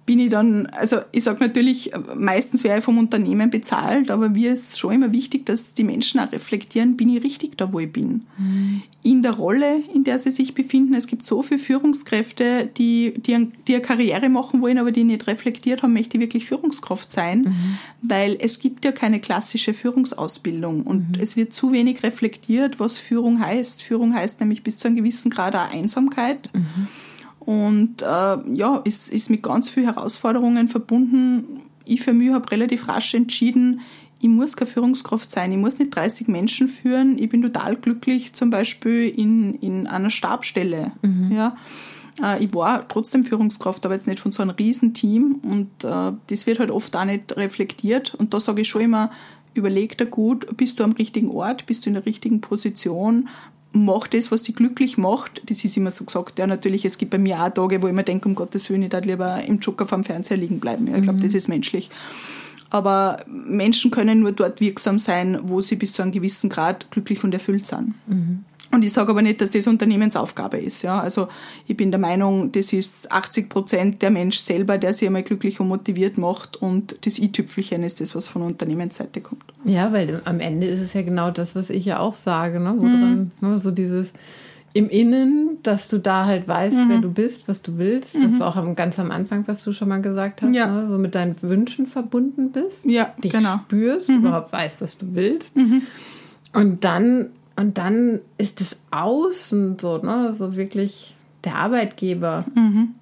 bin ich dann, also ich sage natürlich, meistens wäre ich vom Unternehmen bezahlt, aber mir ist schon immer wichtig, dass die Menschen auch reflektieren, bin ich richtig da, wo ich bin. Mhm. In der Rolle, in der sie sich befinden. Es gibt so viele Führungskräfte, die, die, die eine Karriere machen wollen, aber die nicht reflektiert haben, möchte ich wirklich Führungskraft sein, mhm. weil es gibt ja keine klassische Führungsausbildung und mhm. es wird zu wenig reflektiert, was Führung heißt. Führung heißt nämlich bis zu einem gewissen Grad auch Einsamkeit. Mhm und äh, ja, ist, ist mit ganz vielen Herausforderungen verbunden. Ich für mich habe relativ rasch entschieden, ich muss keine Führungskraft sein, ich muss nicht 30 Menschen führen. Ich bin total glücklich, zum Beispiel in, in einer Stabstelle. Mhm. Ja. Äh, ich war trotzdem Führungskraft, aber jetzt nicht von so einem Riesenteam und äh, das wird halt oft auch nicht reflektiert. Und da sage ich schon immer, überleg dir gut, bist du am richtigen Ort, bist du in der richtigen Position, mach das, was dich glücklich macht. Das ist immer so gesagt. Ja, natürlich, es gibt bei mir auch Tage, wo ich mir denke, um Gottes Willen, ich darf lieber im Joker vom Fernseher liegen bleiben. Ja, ich glaube, mhm. das ist menschlich. Aber Menschen können nur dort wirksam sein, wo sie bis zu einem gewissen Grad glücklich und erfüllt sind. Mhm. Und ich sage aber nicht, dass das Unternehmensaufgabe ist. Ja? Also ich bin der Meinung, das ist 80 Prozent der Mensch selber, der sich einmal glücklich und motiviert macht und das i-Tüpfelchen ist das, was von Unternehmensseite kommt. Ja, weil am Ende ist es ja genau das, was ich ja auch sage, ne? Woran, mhm. ne? so dieses im Innen, dass du da halt weißt, mhm. wer du bist, was du willst. Mhm. Das war auch ganz am Anfang, was du schon mal gesagt hast, ja. ne? so mit deinen Wünschen verbunden bist, ja, dich genau. spürst, mhm. überhaupt weißt, was du willst. Mhm. Und dann und dann ist es Außen so, ne, so wirklich der Arbeitgeber mhm.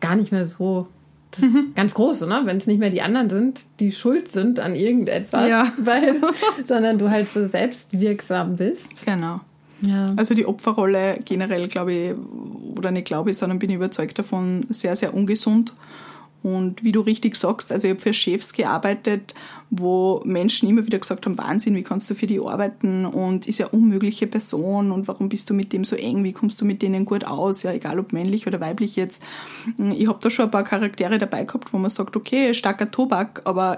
gar nicht mehr so das mhm. ganz groß, ne? wenn es nicht mehr die anderen sind, die schuld sind an irgendetwas, ja. weil, sondern du halt so selbstwirksam bist. Genau. Ja. Also die Opferrolle generell, glaube ich, oder nicht glaube ich, sondern bin ich überzeugt davon, sehr, sehr ungesund. Und wie du richtig sagst, also ich habe für Chefs gearbeitet, wo Menschen immer wieder gesagt haben, Wahnsinn, wie kannst du für die arbeiten? Und ist ja unmögliche Person. Und warum bist du mit dem so eng, wie kommst du mit denen gut aus, ja egal ob männlich oder weiblich jetzt. Ich habe da schon ein paar Charaktere dabei gehabt, wo man sagt, okay, starker Tobak, aber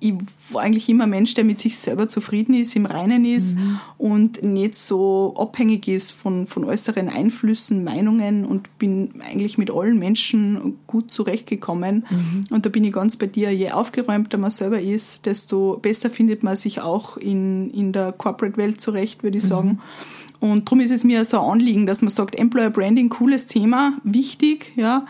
ich war eigentlich immer ein Mensch, der mit sich selber zufrieden ist, im Reinen ist mhm. und nicht so abhängig ist von, von äußeren Einflüssen, Meinungen und bin eigentlich mit allen Menschen gut zurechtgekommen. Mhm. Und da bin ich ganz bei dir, je aufgeräumter man selber ist, desto besser findet man sich auch in, in der Corporate-Welt zurecht, würde ich mhm. sagen. Und darum ist es mir so ein Anliegen, dass man sagt, Employer Branding, cooles Thema, wichtig, ja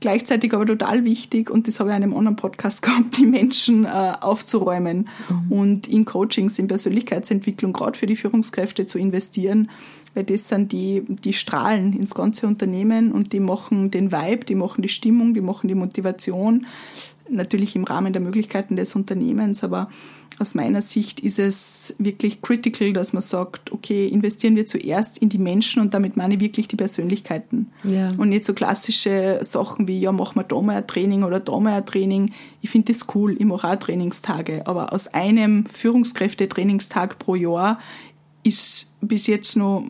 gleichzeitig aber total wichtig, und das habe ich in einem anderen Podcast gehabt, die Menschen äh, aufzuräumen mhm. und in Coachings, in Persönlichkeitsentwicklung, gerade für die Führungskräfte zu investieren, weil das sind die, die strahlen ins ganze Unternehmen und die machen den Vibe, die machen die Stimmung, die machen die Motivation, natürlich im Rahmen der Möglichkeiten des Unternehmens, aber aus meiner Sicht ist es wirklich critical, dass man sagt, okay, investieren wir zuerst in die Menschen und damit meine ich wirklich die Persönlichkeiten. Ja. Und nicht so klassische Sachen wie, ja, machen wir da mal ein Training oder da mal ein Training. Ich finde das cool, ich mache auch Trainingstage, aber aus einem Führungskräfte-Trainingstag pro Jahr ist bis jetzt noch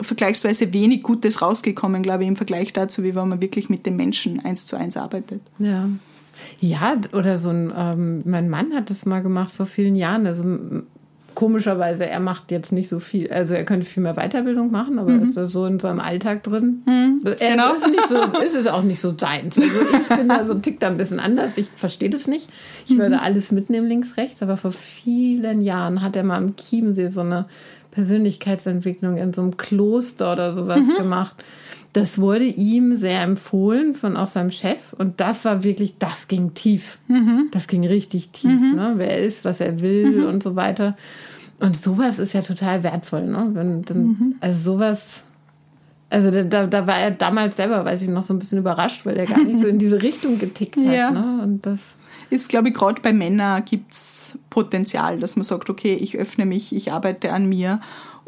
vergleichsweise wenig Gutes rausgekommen, glaube ich, im Vergleich dazu, wie wenn man wirklich mit den Menschen eins zu eins arbeitet. Ja. Ja, oder so ein, ähm, mein Mann hat das mal gemacht vor vielen Jahren. Also komischerweise, er macht jetzt nicht so viel. Also er könnte viel mehr Weiterbildung machen, aber mhm. ist da so in seinem Alltag drin. Mhm, er genau. ist, nicht so, ist es auch nicht so seins. Also ich bin da so ein Tick da ein bisschen anders. Ich verstehe das nicht. Ich würde mhm. alles mitnehmen links, rechts, aber vor vielen Jahren hat er mal im Chiemsee so eine Persönlichkeitsentwicklung in so einem Kloster oder sowas mhm. gemacht. Das wurde ihm sehr empfohlen von auch seinem Chef und das war wirklich, das ging tief. Mhm. Das ging richtig tief. Mhm. Ne? Wer er ist, was er will mhm. und so weiter. Und sowas ist ja total wertvoll. Ne? Wenn, dann, mhm. also sowas, also da, da war er damals selber, weiß ich noch, so ein bisschen überrascht, weil er gar nicht so in diese Richtung getickt hat. Ja. Ne? Und das ist, glaube ich, gerade bei Männern gibt es Potenzial, dass man sagt, okay, ich öffne mich, ich arbeite an mir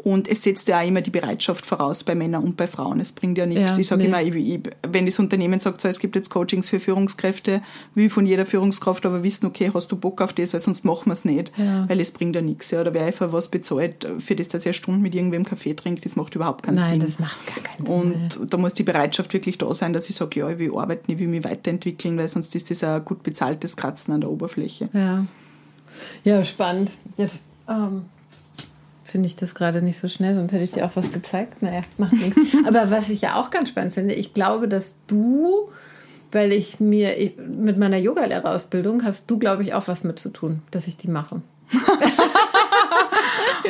und es setzt ja auch immer die Bereitschaft voraus bei Männern und bei Frauen. Es bringt ja nichts. Ja, ich sage nee. immer, ich, ich, wenn das Unternehmen sagt, so, es gibt jetzt Coachings für Führungskräfte, will von jeder Führungskraft aber wissen, okay, hast du Bock auf das, weil sonst machen wir es nicht. Ja. Weil es bringt ja nichts. Ja. Oder wer einfach was bezahlt, für das, dass er Stunden mit irgendwem Kaffee trinkt, das macht überhaupt keinen Nein, Sinn. Nein, das macht gar keinen Sinn. Und da muss die Bereitschaft wirklich da sein, dass ich sage, ja, ich will arbeiten, ich will mich weiterentwickeln, weil sonst ist das ein gut bezahltes Kratzen an der Oberfläche. Ja, ja spannend. Jetzt ähm, finde ich das gerade nicht so schnell, sonst hätte ich dir auch was gezeigt. Naja, macht nichts. Aber was ich ja auch ganz spannend finde, ich glaube, dass du, weil ich mir mit meiner Yogalehrerausbildung hast du, glaube ich, auch was mit zu tun, dass ich die mache.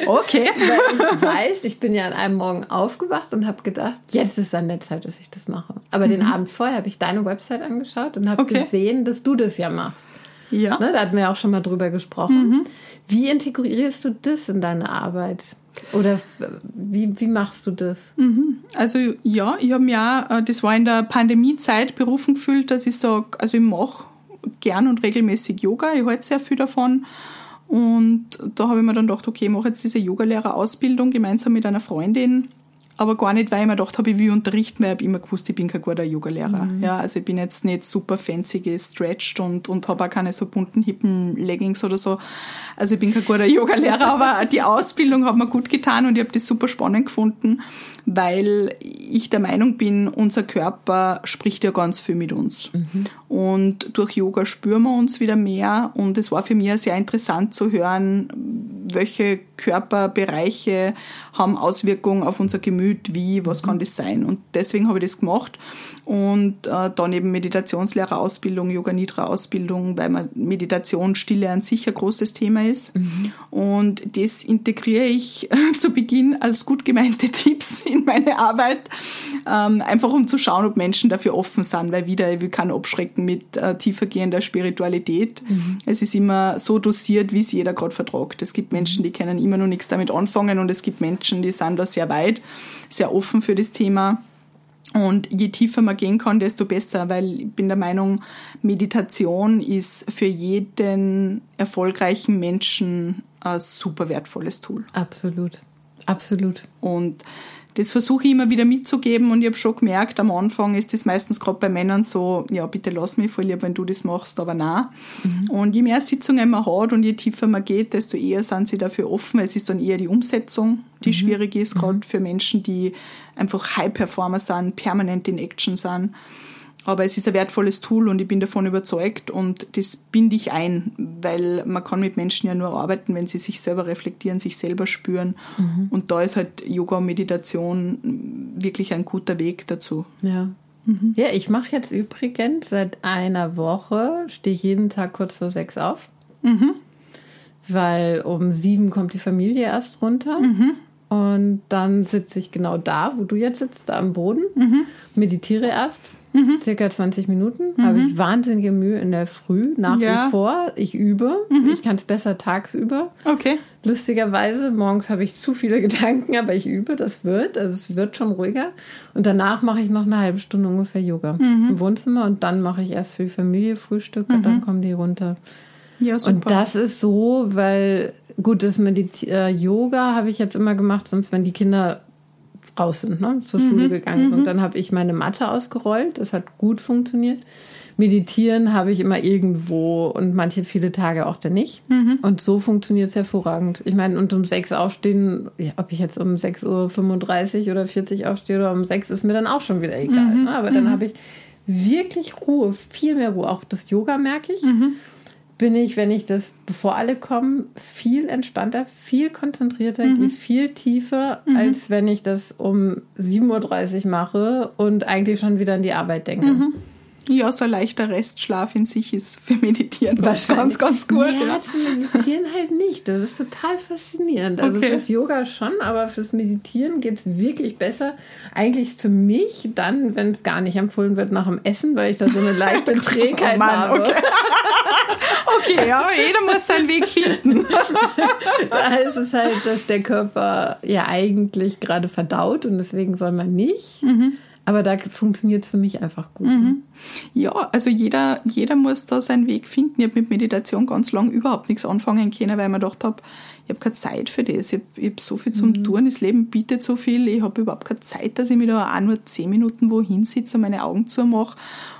okay. Weil ich weiß, ich bin ja an einem Morgen aufgewacht und habe gedacht, jetzt ist an der Zeit, dass ich das mache. Aber mhm. den Abend vorher habe ich deine Website angeschaut und habe okay. gesehen, dass du das ja machst. Ja. Ne, da hatten wir auch schon mal drüber gesprochen. Mhm. Wie integrierst du das in deine Arbeit? Oder wie, wie machst du das? Mhm. Also ja, ich habe mir auch, äh, das war in der Pandemiezeit berufen gefühlt, dass ich sage, also ich mache gern und regelmäßig Yoga, ich halte sehr viel davon. Und da habe ich mir dann gedacht, okay, ich mache jetzt diese Yogalehrerausbildung gemeinsam mit einer Freundin aber gar nicht, weil ich mir gedacht habe, ich will unterrichten, weil ich habe immer gewusst, ich bin kein guter Yogalehrer. Mhm. Ja, also ich bin jetzt nicht super fancy gestretched und, und habe auch keine so bunten, hippen Leggings oder so. Also ich bin kein guter Yogalehrer, aber die Ausbildung hat mir gut getan und ich habe das super spannend gefunden weil ich der Meinung bin, unser Körper spricht ja ganz viel mit uns. Mhm. Und durch Yoga spüren wir uns wieder mehr. Und es war für mich sehr interessant zu hören, welche Körperbereiche haben Auswirkungen auf unser Gemüt, wie, was mhm. kann das sein. Und deswegen habe ich das gemacht. Und äh, dann eben Meditationslehrerausbildung, Yoga-Nidra-Ausbildung, weil man Meditation, Stille an sich ein großes Thema ist. Mhm. Und das integriere ich zu Beginn als gut gemeinte Tipps in meine Arbeit, ähm, einfach um zu schauen, ob Menschen dafür offen sind, weil wieder, ich will keinen abschrecken mit äh, tiefergehender Spiritualität. Mhm. Es ist immer so dosiert, wie es jeder gerade vertragt. Es gibt Menschen, die können immer noch nichts damit anfangen und es gibt Menschen, die sind da sehr weit, sehr offen für das Thema. Und je tiefer man gehen kann, desto besser, weil ich bin der Meinung, Meditation ist für jeden erfolgreichen Menschen ein super wertvolles Tool. Absolut, absolut. Und das versuche ich immer wieder mitzugeben und ich habe schon gemerkt, am Anfang ist das meistens gerade bei Männern so, ja, bitte lass mich voll lieb, wenn du das machst, aber nein. Mhm. Und je mehr Sitzungen man hat und je tiefer man geht, desto eher sind sie dafür offen. Es ist dann eher die Umsetzung, die mhm. schwierig ist, gerade mhm. für Menschen, die einfach High-Performer sind, permanent in Action sind. Aber es ist ein wertvolles Tool und ich bin davon überzeugt und das binde ich ein, weil man kann mit Menschen ja nur arbeiten, wenn sie sich selber reflektieren, sich selber spüren. Mhm. Und da ist halt Yoga und Meditation wirklich ein guter Weg dazu. Ja. Mhm. Ja, ich mache jetzt übrigens seit einer Woche, stehe ich jeden Tag kurz vor sechs auf. Mhm. Weil um sieben kommt die Familie erst runter. Und dann sitze ich genau da, wo du jetzt sitzt, da am Boden, mhm. meditiere erst Mhm. Circa 20 Minuten. Mhm. Habe ich wahnsinnige Mühe in der Früh, nach ja. wie vor. Ich übe. Mhm. Ich kann es besser tagsüber. Okay. Lustigerweise, morgens habe ich zu viele Gedanken, aber ich übe, das wird. Also es wird schon ruhiger. Und danach mache ich noch eine halbe Stunde ungefähr Yoga mhm. im Wohnzimmer und dann mache ich erst für die Familie Frühstück und dann mhm. kommen die runter. Ja, super. Und das ist so, weil gut, das Medit äh, Yoga habe ich jetzt immer gemacht, sonst wenn die Kinder raus sind, ne? zur mhm. Schule gegangen. Mhm. Und dann habe ich meine Matte ausgerollt. Das hat gut funktioniert. Meditieren habe ich immer irgendwo und manche viele Tage auch dann nicht. Mhm. Und so funktioniert es hervorragend. Ich meine, und um sechs aufstehen, ja, ob ich jetzt um 6.35 Uhr oder 40 aufstehe oder um sechs, ist mir dann auch schon wieder egal. Mhm. Ne? Aber dann mhm. habe ich wirklich Ruhe, viel mehr Ruhe. Auch das Yoga merke ich. Bin ich, wenn ich das, bevor alle kommen, viel entspannter, viel konzentrierter, mhm. viel tiefer, mhm. als wenn ich das um 7.30 Uhr mache und eigentlich schon wieder an die Arbeit denke. Mhm. Ja, so ein leichter Restschlaf in sich ist für Meditieren ganz, ganz gut. Ja, ja. zum Meditieren halt nicht. Das ist total faszinierend. Also okay. fürs Yoga schon, aber fürs Meditieren geht es wirklich besser. Eigentlich für mich dann, wenn es gar nicht empfohlen wird, nach dem Essen, weil ich da so eine leichte Trägheit oh Mann, habe. Okay. okay, ja, jeder muss seinen Weg finden. da ist es halt, dass der Körper ja eigentlich gerade verdaut und deswegen soll man nicht. Mhm. Aber da funktioniert es für mich einfach gut. Mhm. Ja, also jeder, jeder muss da seinen Weg finden. Ich habe mit Meditation ganz lang überhaupt nichts anfangen können, weil ich mir gedacht habe, ich habe keine Zeit für das. Ich habe hab so viel zum mhm. Tun, das Leben bietet so viel. Ich habe überhaupt keine Zeit, dass ich mir da auch nur zehn Minuten wohin sitze und meine Augen zumache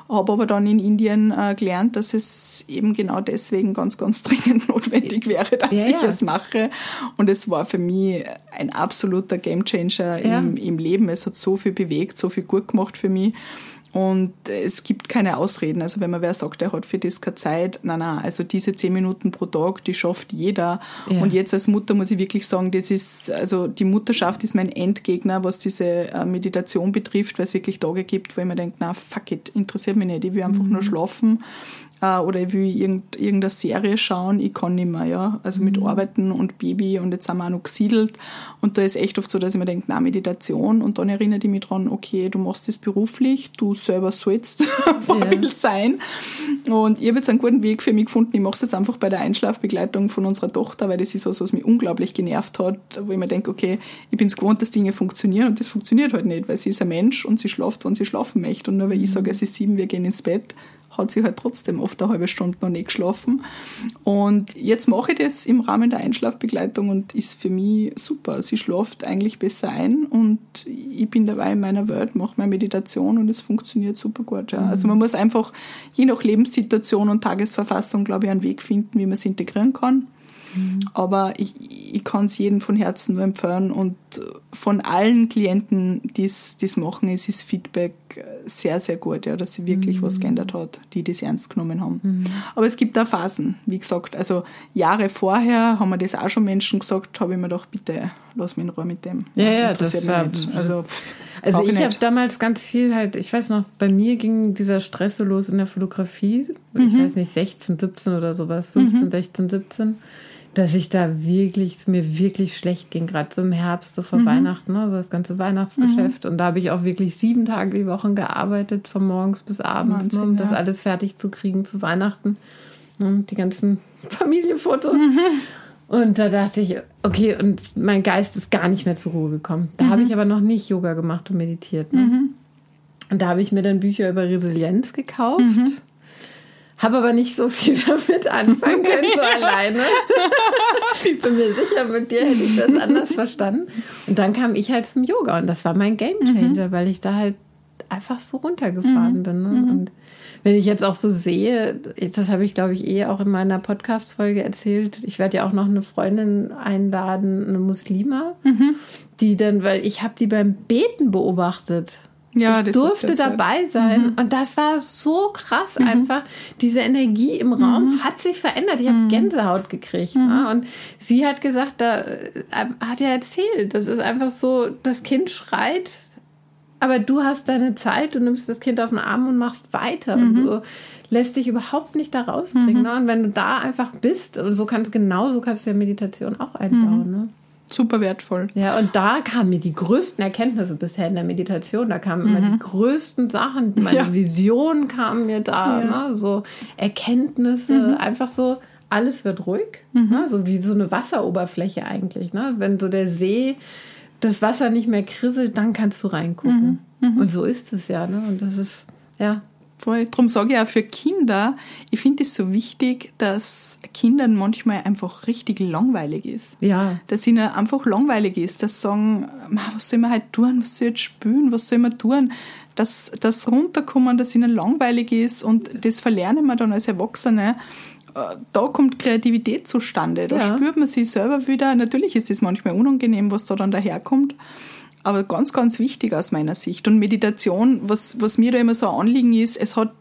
habe aber dann in Indien äh, gelernt, dass es eben genau deswegen ganz, ganz dringend notwendig wäre, dass ja, ich ja. es mache. Und es war für mich ein absoluter Gamechanger ja. im, im Leben. Es hat so viel bewegt, so viel gut gemacht für mich. Und es gibt keine Ausreden. Also wenn man wer sagt, er hat für das keine Zeit, nein, nein, also diese zehn Minuten pro Tag, die schafft jeder. Ja. Und jetzt als Mutter muss ich wirklich sagen, das ist, also die Mutterschaft ist mein Endgegner, was diese äh, Meditation betrifft, weil es wirklich Tage gibt, wo ich mir denke, na fuck it, interessiert mich nicht, ich will einfach mhm. nur schlafen äh, oder ich will irgend, irgendeine Serie schauen, ich kann nicht mehr, ja. Also mit mhm. Arbeiten und Baby und jetzt sind wir auch noch gesiedelt und da ist echt oft so, dass ich mir denke, na, Meditation und dann erinnert ich mich dran, okay, du machst das beruflich, du selber sollst Vorbild ja. sein und ich habe jetzt einen guten Weg für mich gefunden, ich mache es jetzt einfach bei der Einschlafbegleitung von unserer Tochter, weil das ist was, was mich unglaublich genervt hat, wo ich mir denke, okay, ich bin es gewohnt, dass Dinge funktionieren und das funktioniert halt nicht, weil sie ist ein Mensch und sie schlaft, wann sie schlafen möchte und nur weil ich mhm. sage, es ist sieben, wir gehen ins Bett, hat sie halt trotzdem oft eine halbe Stunde noch nicht geschlafen. Und jetzt mache ich das im Rahmen der Einschlafbegleitung und ist für mich super. Sie schläft eigentlich besser ein und ich bin dabei in meiner Welt, mache meine Meditation und es funktioniert super gut. Ja. Also man muss einfach je nach Lebenssituation und Tagesverfassung, glaube ich, einen Weg finden, wie man es integrieren kann. Mhm. Aber ich, ich kann es jedem von Herzen nur empfehlen und von allen Klienten, die es machen, ist das Feedback sehr, sehr gut, ja, dass sie wirklich mhm. was geändert hat, die das ernst genommen haben. Mhm. Aber es gibt auch Phasen, wie gesagt. Also Jahre vorher haben mir das auch schon Menschen gesagt, habe ich mir gedacht, bitte lass mich in Ruhe mit dem. Ja, ja, das war. Also, also ich, ich habe damals ganz viel halt, ich weiß noch, bei mir ging dieser Stress so los in der Fotografie. Mhm. Ich weiß nicht, 16, 17 oder sowas, 15, 16, 17 dass ich da wirklich, mir wirklich schlecht ging, gerade so im Herbst, so vor mhm. Weihnachten, ne, so das ganze Weihnachtsgeschäft. Mhm. Und da habe ich auch wirklich sieben Tage die Woche gearbeitet, von morgens bis abends, Wahnsinn, ne, um ja. das alles fertig zu kriegen für Weihnachten. Ne, die ganzen Familienfotos. Mhm. Und da dachte ich, okay, und mein Geist ist gar nicht mehr zur Ruhe gekommen. Da habe mhm. ich aber noch nicht Yoga gemacht und meditiert. Ne? Mhm. Und da habe ich mir dann Bücher über Resilienz gekauft mhm. Habe aber nicht so viel damit anfangen können, so alleine. ich bin mir sicher, mit dir hätte ich das anders verstanden. Und dann kam ich halt zum Yoga und das war mein Game Changer, mhm. weil ich da halt einfach so runtergefahren mhm. bin. Ne? Mhm. Und wenn ich jetzt auch so sehe, das habe ich glaube ich eh auch in meiner Podcast-Folge erzählt, ich werde ja auch noch eine Freundin einladen, eine Muslima, mhm. die dann, weil ich habe die beim Beten beobachtet. Ja, ich durfte dabei sein. Mhm. Und das war so krass mhm. einfach. Diese Energie im Raum mhm. hat sich verändert. Ich habe mhm. Gänsehaut gekriegt. Ne? Mhm. Und sie hat gesagt, da äh, hat ja erzählt, das ist einfach so, das Kind schreit, aber du hast deine Zeit, du nimmst das Kind auf den Arm und machst weiter. Und mhm. du lässt dich überhaupt nicht da rausbringen. Ne? Und wenn du da einfach bist, und so kannst genau so kannst du ja Meditation auch einbauen. Ne? Super wertvoll. Ja, und da kamen mir die größten Erkenntnisse bisher in der Meditation. Da kamen mhm. immer die größten Sachen. Meine ja. Vision kam mir da, ja. ne? so Erkenntnisse, mhm. einfach so, alles wird ruhig, mhm. ne? so wie so eine Wasseroberfläche eigentlich. Ne? Wenn so der See, das Wasser nicht mehr krisselt, dann kannst du reingucken. Mhm. Mhm. Und so ist es ja. Ne? Und das ist, ja, Voll. Darum sage ich auch für Kinder, ich finde es so wichtig, dass Kindern manchmal einfach richtig langweilig ist. Ja. Dass ihnen einfach langweilig ist, dass sie sagen, was soll man heute tun, was soll ich jetzt spülen, was soll man tun? Dass das runterkommen, dass ihnen langweilig ist und das verlernen wir dann als Erwachsene. Äh, da kommt Kreativität zustande. Da ja. spürt man sich selber wieder. Natürlich ist es manchmal unangenehm, was da dann daherkommt aber ganz, ganz wichtig aus meiner Sicht. Und Meditation, was, was mir da immer so ein Anliegen ist, es hat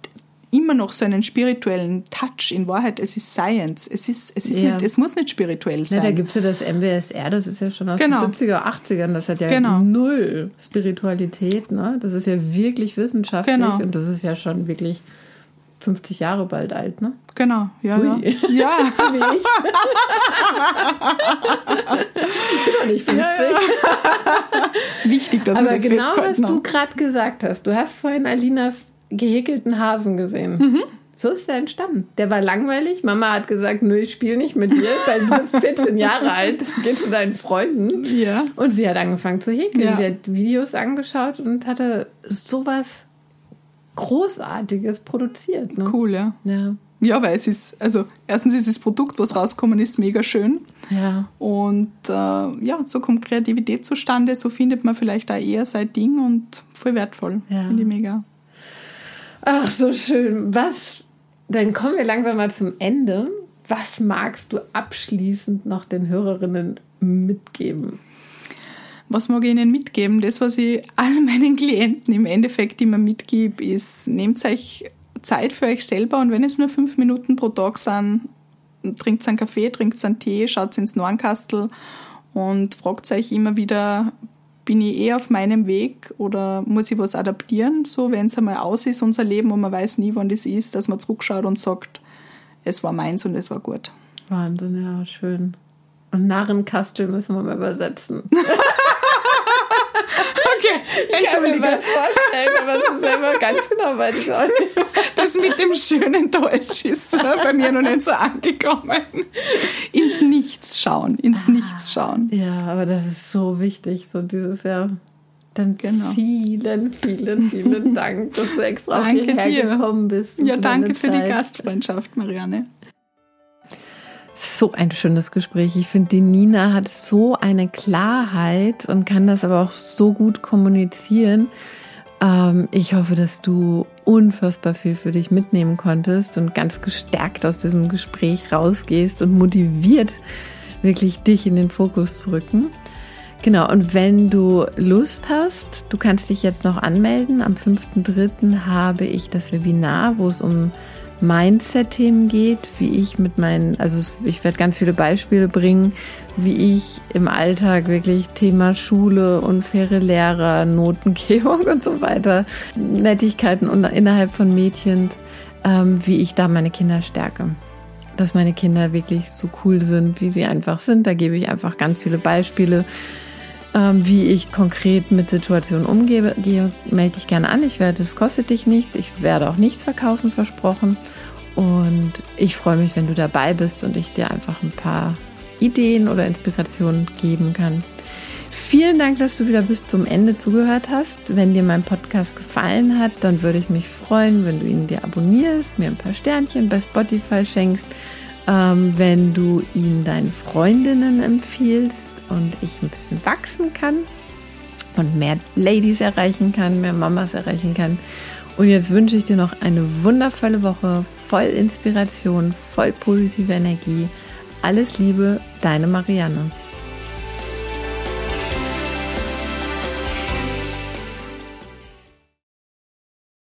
immer noch so einen spirituellen Touch. In Wahrheit, es ist Science. Es, ist, es, ist ja. nicht, es muss nicht spirituell sein. Ja, da gibt es ja das MBSR, das ist ja schon aus genau. den 70er, 80ern. Das hat ja genau. null Spiritualität. Ne? Das ist ja wirklich wissenschaftlich genau. und das ist ja schon wirklich 50 Jahre bald alt, ne? Genau, ja, Ui. ja. Ja, so wie ich. ich bin doch nicht 50. Ja, ja. Wichtig, dass Aber wir das genau, was du gerade gesagt hast. Du hast vorhin Alinas gehäkelten Hasen gesehen. Mhm. So ist er entstanden. Der war langweilig. Mama hat gesagt, nö, ich spiele nicht mit dir, weil du bist 14 Jahre alt, geh zu deinen Freunden. Ja. Und sie hat angefangen zu häkeln. Ja. Die hat Videos angeschaut und hatte sowas Großartiges produziert. Ne? Cool, ja. ja. Ja, weil es ist, also erstens ist das Produkt, was rauskommen ist, mega schön. Ja. Und äh, ja, so kommt Kreativität zustande, so findet man vielleicht auch eher sein Ding und voll wertvoll. Ja. Finde ich mega. Ach, so schön. Was, dann kommen wir langsam mal zum Ende. Was magst du abschließend noch den Hörerinnen mitgeben? Was mag ich Ihnen mitgeben? Das, was ich all meinen Klienten im Endeffekt immer mitgebe, ist, nehmt euch Zeit für euch selber und wenn es nur fünf Minuten pro Tag sind, trinkt einen Kaffee, trinkt einen Tee, schaut ins Nornkastel und fragt euch immer wieder, bin ich eh auf meinem Weg oder muss ich was adaptieren? So, wenn es einmal aus ist, unser Leben, und man weiß nie, wann das ist, dass man zurückschaut und sagt, es war meins und es war gut. Wahnsinn, ja, schön. Und Narrenkastel müssen wir mal übersetzen. Ich kann mir was vorstellen, aber ist selber ganz genau weiß ich auch nicht. Das mit dem schönen Deutsch ist bei mir noch nicht so angekommen. Ins Nichts schauen, ins ah, Nichts schauen. Ja, aber das ist so wichtig, so dieses Jahr. Dann genau. vielen, vielen, vielen Dank, dass du extra danke hierher dir. gekommen bist. Ja, danke für die Gastfreundschaft, Marianne. So ein schönes Gespräch. Ich finde, die Nina hat so eine Klarheit und kann das aber auch so gut kommunizieren. Ähm, ich hoffe, dass du unfassbar viel für dich mitnehmen konntest und ganz gestärkt aus diesem Gespräch rausgehst und motiviert, wirklich dich in den Fokus zu rücken. Genau, und wenn du Lust hast, du kannst dich jetzt noch anmelden. Am 5.3. habe ich das Webinar, wo es um Mindset-Themen geht, wie ich mit meinen, also ich werde ganz viele Beispiele bringen, wie ich im Alltag wirklich Thema Schule, unfaire Lehrer, Notengebung und so weiter, Nettigkeiten innerhalb von Mädchen, ähm, wie ich da meine Kinder stärke. Dass meine Kinder wirklich so cool sind, wie sie einfach sind. Da gebe ich einfach ganz viele Beispiele ähm, wie ich konkret mit Situationen umgehe, gehe, melde dich gerne an. Ich werde, es kostet dich nichts. Ich werde auch nichts verkaufen, versprochen. Und ich freue mich, wenn du dabei bist und ich dir einfach ein paar Ideen oder Inspirationen geben kann. Vielen Dank, dass du wieder bis zum Ende zugehört hast. Wenn dir mein Podcast gefallen hat, dann würde ich mich freuen, wenn du ihn dir abonnierst, mir ein paar Sternchen bei Spotify schenkst, ähm, wenn du ihn deinen Freundinnen empfiehlst und ich ein bisschen wachsen kann und mehr Ladies erreichen kann, mehr Mamas erreichen kann. Und jetzt wünsche ich dir noch eine wundervolle Woche, voll Inspiration, voll positive Energie. Alles Liebe, deine Marianne.